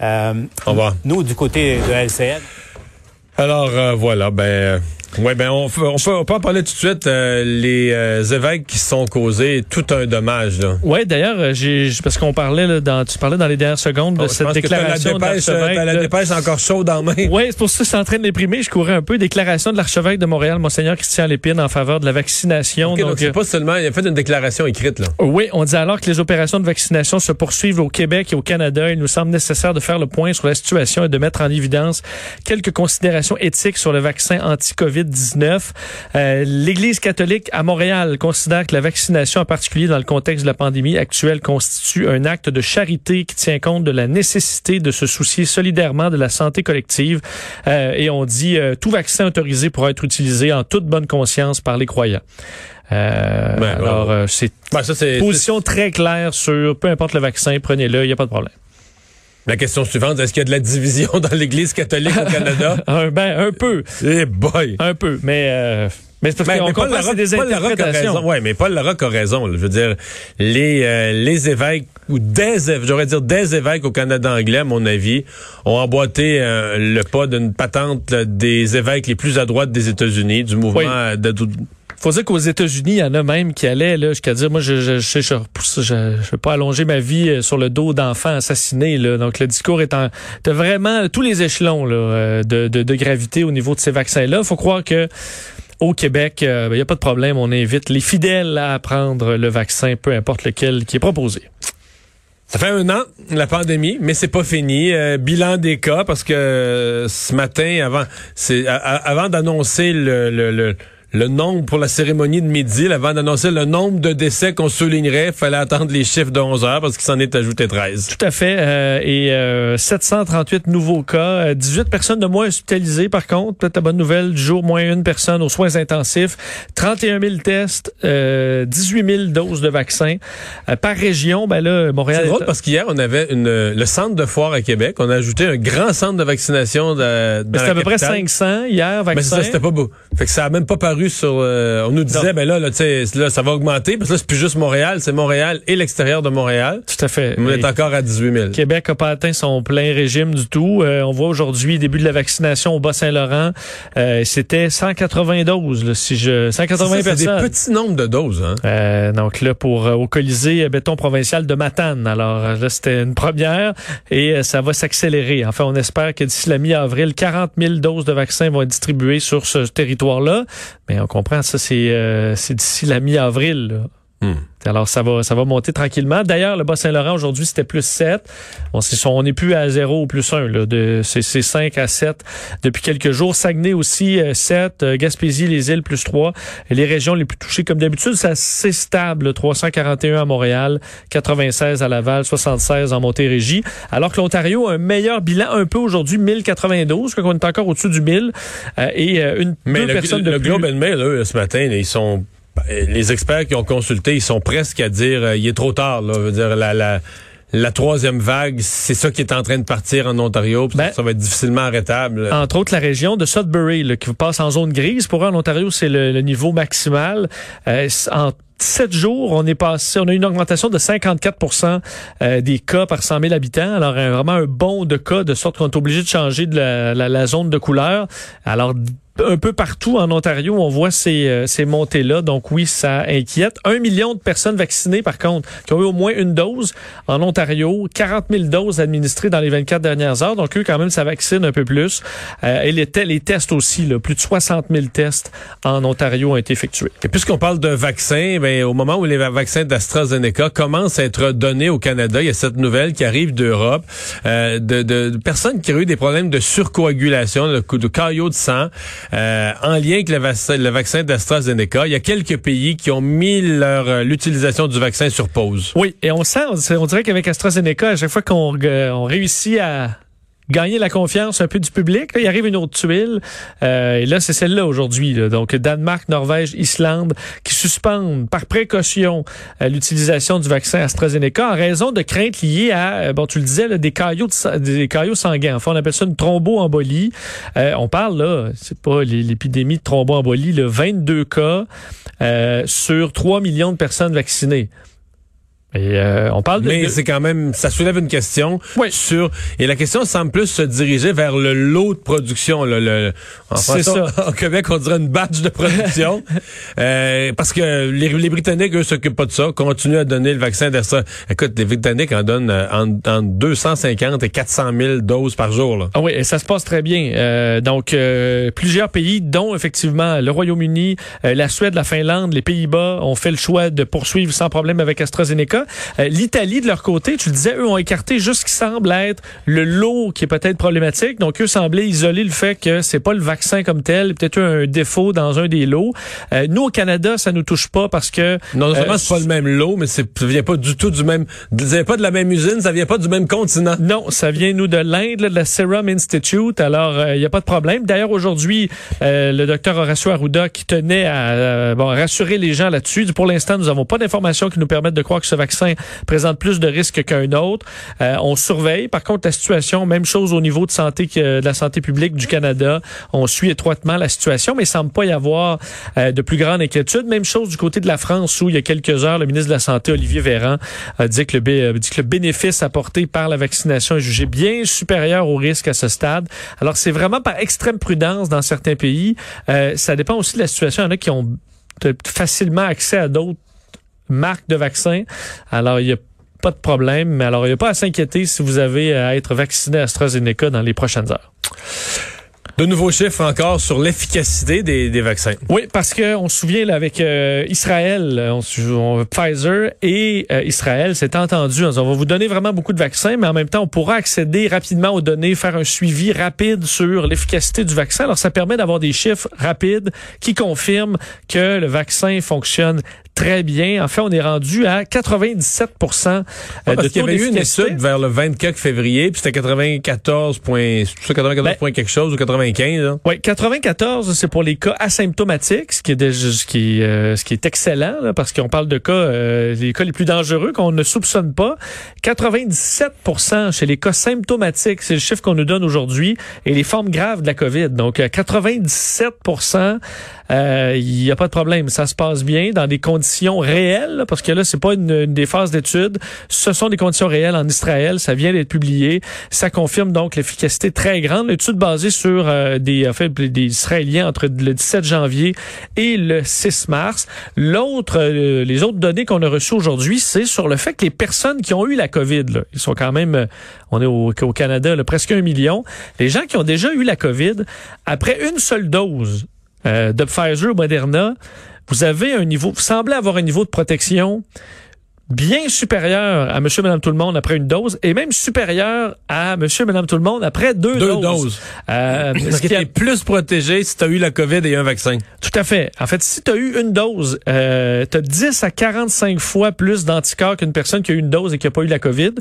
Au revoir. Nous, du côté de LCN. Alors, voilà, ben... Oui, ben on, on, peut, on peut en parler tout de suite. Euh, les euh, évêques qui sont causés tout un dommage. Oui, d'ailleurs, euh, j'ai parce qu'on parlait là, dans, tu parlais dans les dernières secondes de oh, cette déclaration la dépêche, de la dépêche encore chaude en main. Oui, c'est pour ça que c'est en train de déprimer. Je courais un peu. Déclaration de l'archevêque de Montréal, monseigneur Christian Lépine, en faveur de la vaccination. donc, donc c'est pas seulement, il a fait une déclaration écrite là. Oui, on dit alors que les opérations de vaccination se poursuivent au Québec et au Canada. Il nous semble nécessaire de faire le point sur la situation et de mettre en évidence quelques considérations éthiques sur le vaccin anti-COVID-19. Euh, L'Église catholique à Montréal considère que la vaccination, en particulier dans le contexte de la pandémie actuelle, constitue un acte de charité qui tient compte de la nécessité de se soucier solidairement de la santé collective. Euh, et on dit euh, tout vaccin autorisé pourra être utilisé en toute bonne conscience par les croyants. Euh, ben, alors, c'est ben, position très claire sur peu importe le vaccin, prenez-le, il n'y a pas de problème. La question suivante, est-ce qu'il y a de la division dans l'Église catholique au Canada? un, ben, un peu. Eh boy! Un peu, mais... Euh... Mais c'est parce ben, qu'on comprend c'est des interprétations. Oui, mais Paul Larocque a raison. Je veux dire, les, euh, les évêques, ou des j'aurais dire des évêques au Canada anglais, à mon avis, ont emboîté euh, le pas d'une patente des évêques les plus à droite des États-Unis, du mouvement de, faut dire qu'aux États-Unis, il y en a même qui allaient là jusqu'à dire, moi, je je je, je, je, vais pas allonger ma vie euh, sur le dos d'enfants assassinés. Là. Donc, le discours est en de vraiment tous les échelons là, euh, de, de, de gravité au niveau de ces vaccins-là. faut croire que au Québec, il euh, n'y ben, a pas de problème. On invite les fidèles à prendre le vaccin, peu importe lequel qui est proposé. Ça fait un an, la pandémie, mais c'est pas fini. bilan des cas, parce que ce matin, avant, c'est avant d'annoncer le, le le nombre pour la cérémonie de midi, avant d'annoncer le nombre de décès qu'on soulignerait, il fallait attendre les chiffres de 11 heures parce qu'il s'en est ajouté 13. Tout à fait. Euh, et euh, 738 nouveaux cas, 18 euh, personnes de moins hospitalisées par contre. Peut-être la bonne nouvelle du jour, moins une personne aux soins intensifs. 31 000 tests, 18 euh, 000 doses de vaccins. par région, ben là, Montréal... C'est drôle parce qu'hier, on avait une, le centre de foire à Québec. On a ajouté un grand centre de vaccination de, C'était à peu près 500 hier, vaccins. Mais ça, c'était pas beau. Fait que ça a même pas paru sur. Euh, on nous disait, ben là, là, là, ça va augmenter, parce que là, c'est plus juste Montréal, c'est Montréal et l'extérieur de Montréal. Tout à fait. On est encore à 18 000. Québec n'a pas atteint son plein régime du tout. Euh, on voit aujourd'hui, début de la vaccination au Bas-Saint-Laurent, euh, c'était 180 doses, là, si je. 180 personnes. C'est des petits nombres de doses, hein. donc là, pour au Colisée béton provincial de Matane. Alors là, c'était une première et ça va s'accélérer. Enfin, on espère que d'ici la mi-avril, 40 000 doses de vaccins vont être distribuées sur ce Mais on comprend, ça, c'est euh, d'ici la mi-avril. Hmm. Alors, ça va, ça va monter tranquillement. D'ailleurs, le Bas-Saint-Laurent, aujourd'hui, c'était plus 7. on n'est plus à 0 ou plus 1. C'est 5 à 7 depuis quelques jours. Saguenay aussi, 7. Euh, euh, Gaspésie, les îles, plus 3. Et les régions les plus touchées, comme d'habitude, c'est assez stable. 341 à Montréal, 96 à Laval, 76 en Montérégie. Alors que l'Ontario a un meilleur bilan un peu aujourd'hui, 1092. qu'on est encore au-dessus du 1000. et une Mais deux le, personnes de le plus. Globe and Mail, ce matin, ils sont les experts qui ont consulté, ils sont presque à dire euh, il est trop tard. Là. Je veux dire, la, la, la troisième vague, c'est ça qui est en train de partir en Ontario. Ben, ça va être difficilement arrêtable. Entre autres, la région de Sudbury, là, qui passe en zone grise. Pour eux, en Ontario, c'est le, niveau maximal. Euh, en sept jours, on est passé, on a une augmentation de 54% euh, des cas par 100 000 habitants. Alors, vraiment un bond de cas, de sorte qu'on est obligé de changer de la, zone de couleur. Alors, un peu partout en Ontario, on voit ces, euh, ces montées-là. Donc oui, ça inquiète. Un million de personnes vaccinées, par contre, qui ont eu au moins une dose en Ontario. 40 000 doses administrées dans les 24 dernières heures. Donc eux, quand même, ça vaccine un peu plus. Euh, et les, tests aussi, là, plus de 60 000 tests en Ontario ont été effectués. Et puisqu'on parle de vaccins, ben, au moment où les vaccins d'AstraZeneca commencent à être donnés au Canada, il y a cette nouvelle qui arrive d'Europe euh, de, de, personnes qui ont eu des problèmes de surcoagulation, de, de caillots de sang. Euh, en lien avec le, vaccin, le vaccin d'AstraZeneca. Il y a quelques pays qui ont mis leur euh, l'utilisation du vaccin sur pause. Oui, et on sent, on dirait qu'avec AstraZeneca, à chaque fois qu'on euh, on réussit à gagner la confiance un peu du public. il arrive une autre tuile. Euh, et là, c'est celle-là aujourd'hui. Donc, Danemark, Norvège, Islande, qui suspendent par précaution euh, l'utilisation du vaccin AstraZeneca en raison de craintes liées à, euh, bon, tu le disais, des caillots des caillots sanguins. Enfin, on appelle ça une thromboembolie. on parle là, c'est pas l'épidémie de thromboembolie, le 22 cas sur 3 millions de personnes vaccinées. Et euh, on parle de... Mais de- c'est quand même, ça soulève une question Oui. sur, et la question semble plus se diriger vers le lot de production, le, en C'est ça. En Québec, on dirait une batch de production. Euh, parce que les, les Britanniques, eux, s'occupent pas de ça, continuent à donner le vaccin d'Astra. Écoute, les Britanniques en donnent euh, en, en 250 et 400 000 doses par jour, là. Ah oui, et ça se passe très bien. Euh, donc, euh, plusieurs pays, dont effectivement le Royaume-Uni, euh, la Suède, la Finlande, les Pays-Bas, ont fait le choix de poursuivre sans problème avec AstraZeneca. Euh, L'Italie, de leur côté, tu le disais, eux ont écarté juste ce qui semble être le lot qui est peut-être problématique. Donc, eux semblaient isoler le fait que c'est pas le vaccin comme tel, peut-être un défaut dans un des lots. Euh, nous, au Canada, ça nous touche pas parce que... Non seulement euh, c'est pas le même lot, mais ça vient pas du tout du même, ça vient pas de la même usine, ça vient pas du même continent. Non, ça vient nous de l'Inde, de la Serum Institute. Alors, il n'y a pas de problème. D'ailleurs, aujourd'hui, euh, le docteur Horacio Arruda qui tenait à euh, bon, rassurer les gens là-dessus. Pour l'instant, nous n'avons pas d'informations qui nous permettent de croire que ce vaccin présente plus de risques qu'un autre. Euh, on surveille. Par contre, la situation, même chose au niveau de santé de la santé publique du Canada. On suit étroitement la situation, mais il semble pas y avoir euh, de plus grande inquiétude. Même chose du côté de la France où il y a quelques heures, le ministre de la Santé, Olivier Véran, a dit que le, a dit que le bénéfice apporté par la vaccination est jugé bien supérieur au risque à ce stade. Alors, c'est vraiment par extrême prudence dans certains pays. Euh, ça dépend aussi de la situation. Il y en a qui ont facilement accès à d'autres marques de vaccins. Alors, il y a pas de problème, mais alors il n'y a pas à s'inquiéter si vous avez à être vacciné AstraZeneca dans les prochaines heures. De nouveaux chiffres encore sur l'efficacité des, des vaccins. Oui, parce que on se souvient là, avec euh, Israël, on, on- Pfizer et euh, Israël s'est entendu. On va vous donner vraiment beaucoup de vaccins, mais en même temps, on pourra accéder rapidement aux données, faire un suivi rapide sur l'efficacité du vaccin. Alors, ça permet d'avoir des chiffres rapides qui confirment que le vaccin fonctionne très bien. En fait, on est rendu à 97 euh, Ah, de parce qu'il y avait eu une étude vers le 24 février, puis c'était 94 points, c'est ça, 94 Ben, points quelque chose ou 95, là. Oui, 94, c'est pour les cas asymptomatiques, ce qui est déjà, ce qui, euh, ce qui est excellent, là, parce qu'on parle de cas, euh, les cas les plus dangereux qu'on ne soupçonne pas. 97 chez les cas symptomatiques, c'est le chiffre qu'on nous donne aujourd'hui, et les formes graves de la COVID. Donc, euh, 97 euh, il n'y a pas de problème. Ça se passe bien dans des conditions réelles, là, parce que là, c'est pas une, une des phases d'études. Ce sont des conditions réelles en Israël. Ça vient d'être publié. Ça confirme donc l'efficacité très grande. L'étude basée sur euh, des, en des Israéliens entre le 17 janvier et le 6 mars. L'autre, euh, les autres données qu'on a reçues aujourd'hui, c'est sur le fait que les personnes qui ont eu la COVID, là, ils sont quand même, euh, on est au, au Canada, là, presque un million. Les gens qui ont déjà eu la COVID, après une seule dose, euh, de Pfizer ou Moderna, vous avez un niveau, vous semblez avoir un niveau de protection bien supérieur à monsieur, madame, tout le monde après une dose et même supérieur à monsieur, madame, tout le monde après deux, Deux doses. doses. Euh, Parce ce que a- t'es plus protégé si t'as eu la COVID et un vaccin. tout à fait. En fait, si tu as eu une dose, euh, tu as 10 à 45 fois plus d'anticorps qu'une personne qui a eu une dose et qui n'a pas eu la COVID.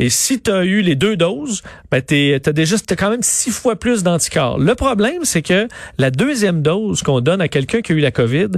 Et si tu as eu les deux doses, ben tu as déjà t'as quand même six fois plus d'anticorps. Le problème, c'est que la deuxième dose qu'on donne à quelqu'un qui a eu la COVID,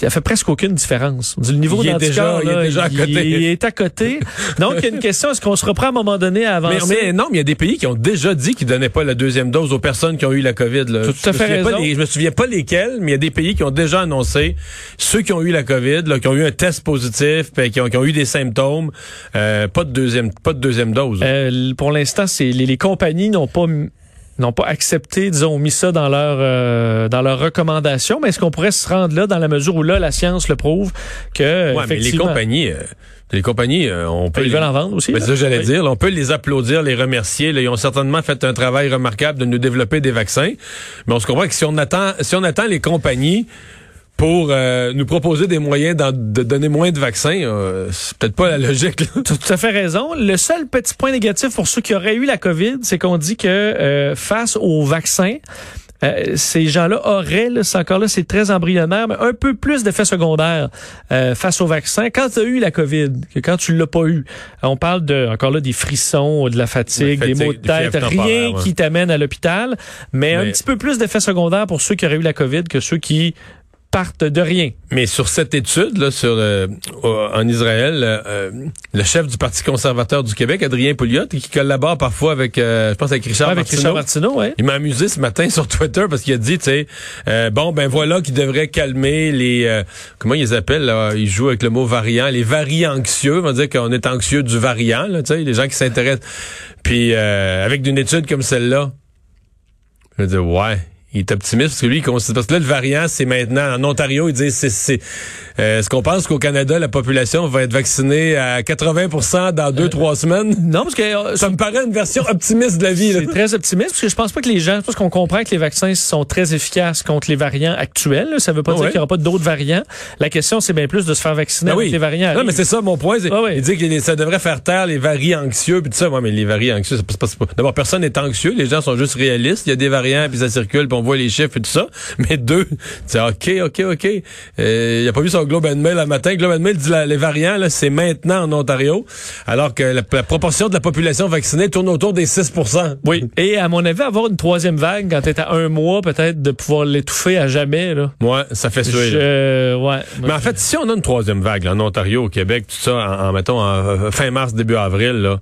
ça fait presque aucune différence. Le niveau Il est déjà- il est déjà à côté. il est à côté. Donc, il y a une question, est-ce qu'on se reprend à un moment donné à Mais, avancer? mais non, mais il y a des pays qui ont déjà dit qu'ils donnaient pas la deuxième dose aux personnes qui ont eu la COVID. Là. Tout à fait raison. les- je me souviens pas lesquels, mais il y a des pays qui ont déjà annoncé ceux qui ont eu la COVID, là, qui ont eu un test positif, puis qui ont, qui ont eu des symptômes, euh, pas de deuxième, pas de deuxième dose. Euh, pour l'instant, c'est les, les compagnies n'ont pas n'ont pas accepté, disons, ont mis ça dans leur euh, dans leurs recommandations. Mais est-ce qu'on pourrait se rendre là dans la mesure où là la science le prouve que ouais, mais les compagnies, euh, les compagnies, euh, on peut ils les- veulent en vendre aussi. Ben, là? c'est ça j'allais Oui. dire. là, on peut les applaudir, les remercier. là. ils ont certainement fait un travail remarquable de nous développer des vaccins. Mais on se comprend que si on attend, si on attend les compagnies pour euh, nous proposer des moyens de donner moins de vaccins, euh, c'est peut-être pas la logique. là. Tu as tout à fait raison. Le seul petit point négatif pour ceux qui auraient eu la COVID, c'est qu'on dit que euh, face au vaccin, euh, ces gens-là auraient, là, c'est encore là, c'est très embryonnaire, mais un peu plus d'effets secondaires euh, face au vaccin quand tu as eu la COVID que quand tu l'as pas eu. On parle de encore là des frissons, de la fatigue, des maux de tête, rien ouais. qui t'amène à l'hôpital, mais, un petit peu plus d'effets secondaires pour ceux qui auraient eu la COVID que ceux qui partent de rien. Mais sur cette étude, là, sur euh, en Israël, euh, le chef du Parti conservateur du Québec, Adrien Pouliot, qui collabore parfois avec, je pense avec Richard ouais, avec Richard Martineau ouais. Il m'a amusé ce matin sur Twitter parce qu'il a dit, tu sais, bon, ben voilà qui devrait calmer les, comment ils appellent, là, ils jouent avec le mot variant, les variants anxieux, on va dire qu'on est anxieux du variant, tu sais, les gens qui s'intéressent. Puis avec une étude comme celle-là, je veux dire, ouais, il est optimiste parce que lui, il considère, parce que là, le variant, c'est maintenant, en Ontario, il dit, c'est, c'est, euh, est-ce qu'on pense qu'au Canada, la population va être vaccinée à 80% dans deux, trois semaines? Non, parce que... Euh, ça me paraît une version optimiste de la vie. C'est très optimiste, parce que je pense pas que les gens, parce qu'on comprend que les vaccins sont très efficaces contre les variants actuels. Ça veut pas dire qu'il y aura pas d'autres variants. La question, c'est bien plus de se faire vacciner ben avec les variants. Non, mais c'est ça mon point. il dit que ça devrait faire taire les variants anxieux, puis tout ça. Ouais, mais les variants anxieux, c'est pas, pas, D'abord, personne n'est anxieux. Les gens sont juste réalistes. Il y a des variants, puis ça circule, puis on voit les chiffres et tout ça. Mais deux, c'est OK, OK, OK. Euh, il a pas vu son Globe and Mail la matin. Globe and Mail dit les variants, là, c'est maintenant en Ontario, alors que la, proportion de la population vaccinée tourne autour des 6 Oui. Et à mon avis, avoir une troisième vague quand t'es à un mois, peut-être de pouvoir l'étouffer à jamais, là. Ouais, ça fait ça. ouais. Mais en fait, si on a une troisième vague en Ontario, au Québec, tout ça, en, mettons, en, fin mars, début avril, là,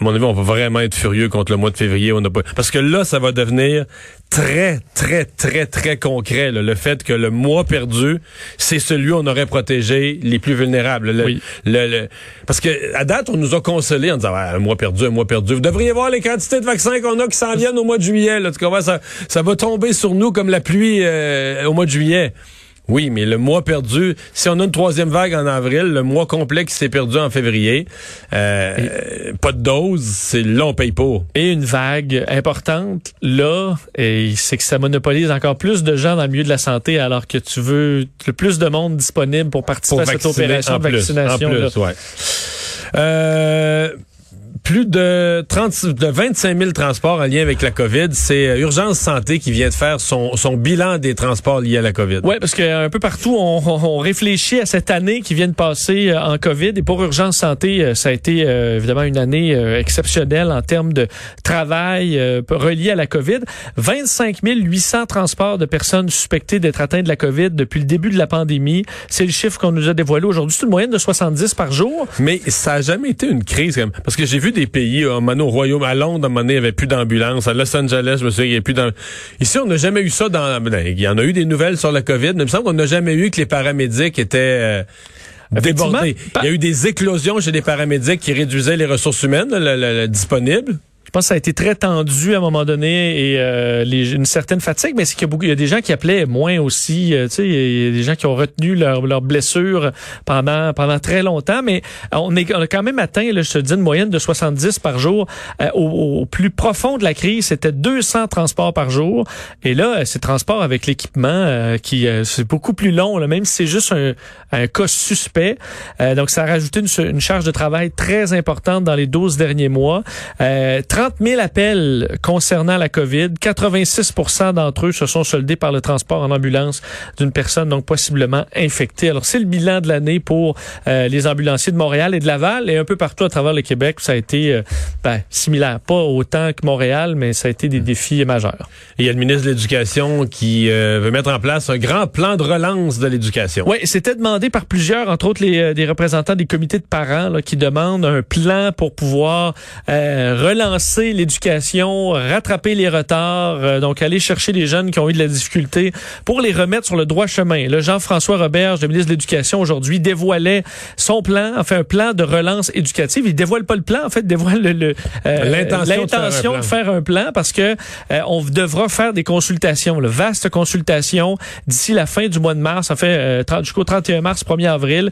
à mon avis, on va vraiment être furieux contre le mois de février. On a pas... Parce que là, ça va devenir très, très, très, très concret. le fait que le mois perdu, c'est celui où on aurait protégé les plus vulnérables. oui. le, Parce que à date, on nous a consolés en disant un mois perdu, un mois perdu. Vous devriez voir les quantités de vaccins qu'on a qui s'en viennent au mois de juillet. Là. Tu ça, ça va tomber sur nous comme la pluie euh, au mois de juillet. Oui, mais le mois perdu, si on a une troisième vague en avril, le mois complet qui s'est perdu en février, euh, pas de dose, c'est là on paye pour. Et une vague importante, là, c'est que ça monopolise encore plus de gens dans le milieu de la santé alors que tu veux le plus de monde disponible pour participer à cette opération de vaccination. En plus, ouais. Euh, plus de 30, de 25 000 transports en lien avec la COVID. C'est euh, Urgence Santé qui vient de faire son, son bilan des transports liés à la COVID. Oui, parce qu'un peu partout, on, on, réfléchit à cette année qui vient de passer euh, en COVID. Et pour Urgence Santé, euh, ça a été évidemment une année exceptionnelle en termes de travail relié à la COVID. 25 800 transports de personnes suspectées d'être atteintes de la COVID depuis le début de la pandémie. C'est le chiffre qu'on nous a dévoilé aujourd'hui. C'est une moyenne de 70 par jour. Mais ça a jamais été une crise, quand même. Parce que j'ai vu des pays, euh, au Royaume, à Londres, à un moment donné, il n'y avait plus d'ambulance. À Los Angeles, je me souviens, il n'y avait plus d'ambulance. Ici, on n'a jamais eu ça dans, ben, il y en a eu des nouvelles sur la COVID, mais il me semble qu'on n'a jamais eu que les paramédics étaient, euh, débordés. Il y a eu des éclosions chez les paramédics qui réduisaient les ressources humaines disponibles. Je pense que ça a été très tendu à un moment donné et euh, une certaine fatigue, mais c'est qu'il y a beaucoup, il y a des gens qui appelaient moins aussi. Euh, tu sais, il y a des gens qui ont retenu leurs leur blessures pendant pendant très longtemps, mais on, est, on a quand même atteint, là, je te dis, une moyenne de 70 par jour. Euh, au, plus profond de la crise, c'était 200 transports par jour, et là, ces transports avec l'équipement qui c'est beaucoup plus long, là, même si c'est juste un, cas suspect. donc, ça a rajouté une, charge de travail très importante dans les 12 derniers mois. 30 000 appels concernant la COVID. 86% d'entre eux se sont soldés par le transport en ambulance d'une personne donc possiblement infectée. Alors, c'est le bilan de l'année pour euh, les ambulanciers de Montréal et de Laval et un peu partout à travers le Québec. Ça a été euh, ben, similaire. Pas autant que Montréal, mais ça a été des défis majeurs. Et il y a le ministre de l'Éducation qui euh, veut mettre en place un grand plan de relance de l'éducation. Oui, c'était demandé par plusieurs, entre autres les, des représentants des comités de parents là, qui demandent un plan pour pouvoir relancer l'éducation, rattraper les retards, euh, donc aller chercher les jeunes qui ont eu de la difficulté pour les remettre sur le droit chemin. Le Jean-François Roberge, le ministre de l'Éducation aujourd'hui, dévoilait son plan, enfin un plan de relance éducative. Il dévoile pas le plan, en fait, il dévoile le, euh, l'intention de, faire un plan parce que euh, on devra faire des consultations, le vaste consultation d'ici la fin du mois de mars, en fait jusqu'au 31 mars, 1er avril,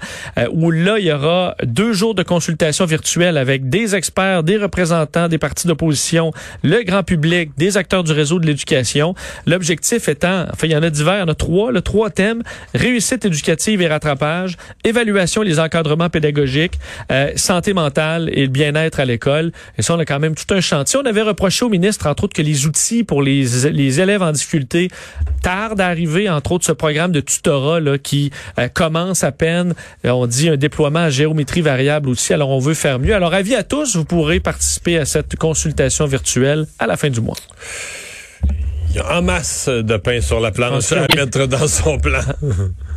où là il y aura deux jours de consultation virtuelle avec des experts, des représentants des partis d'opposition, le grand public, des acteurs du réseau de l'éducation. L'objectif étant, enfin, il y en a divers, il y en a trois, le trois thèmes, réussite éducative et rattrapage, évaluation les encadrements pédagogiques, euh, santé mentale et le bien-être à l'école. Et ça, on a quand même tout un chantier. On avait reproché au ministre, entre autres, que les outils pour les, les élèves en difficulté tardent à arriver, entre autres, ce programme de tutorat là, qui euh, commence à peine. Euh, on dit un déploiement à géométrie variable aussi. Alors, on veut faire mieux. Alors, avis à tous, vous pourrez participer à cette consultation virtuelle à la fin du mois. En masse de pain sur la planche à mettre dans son plan.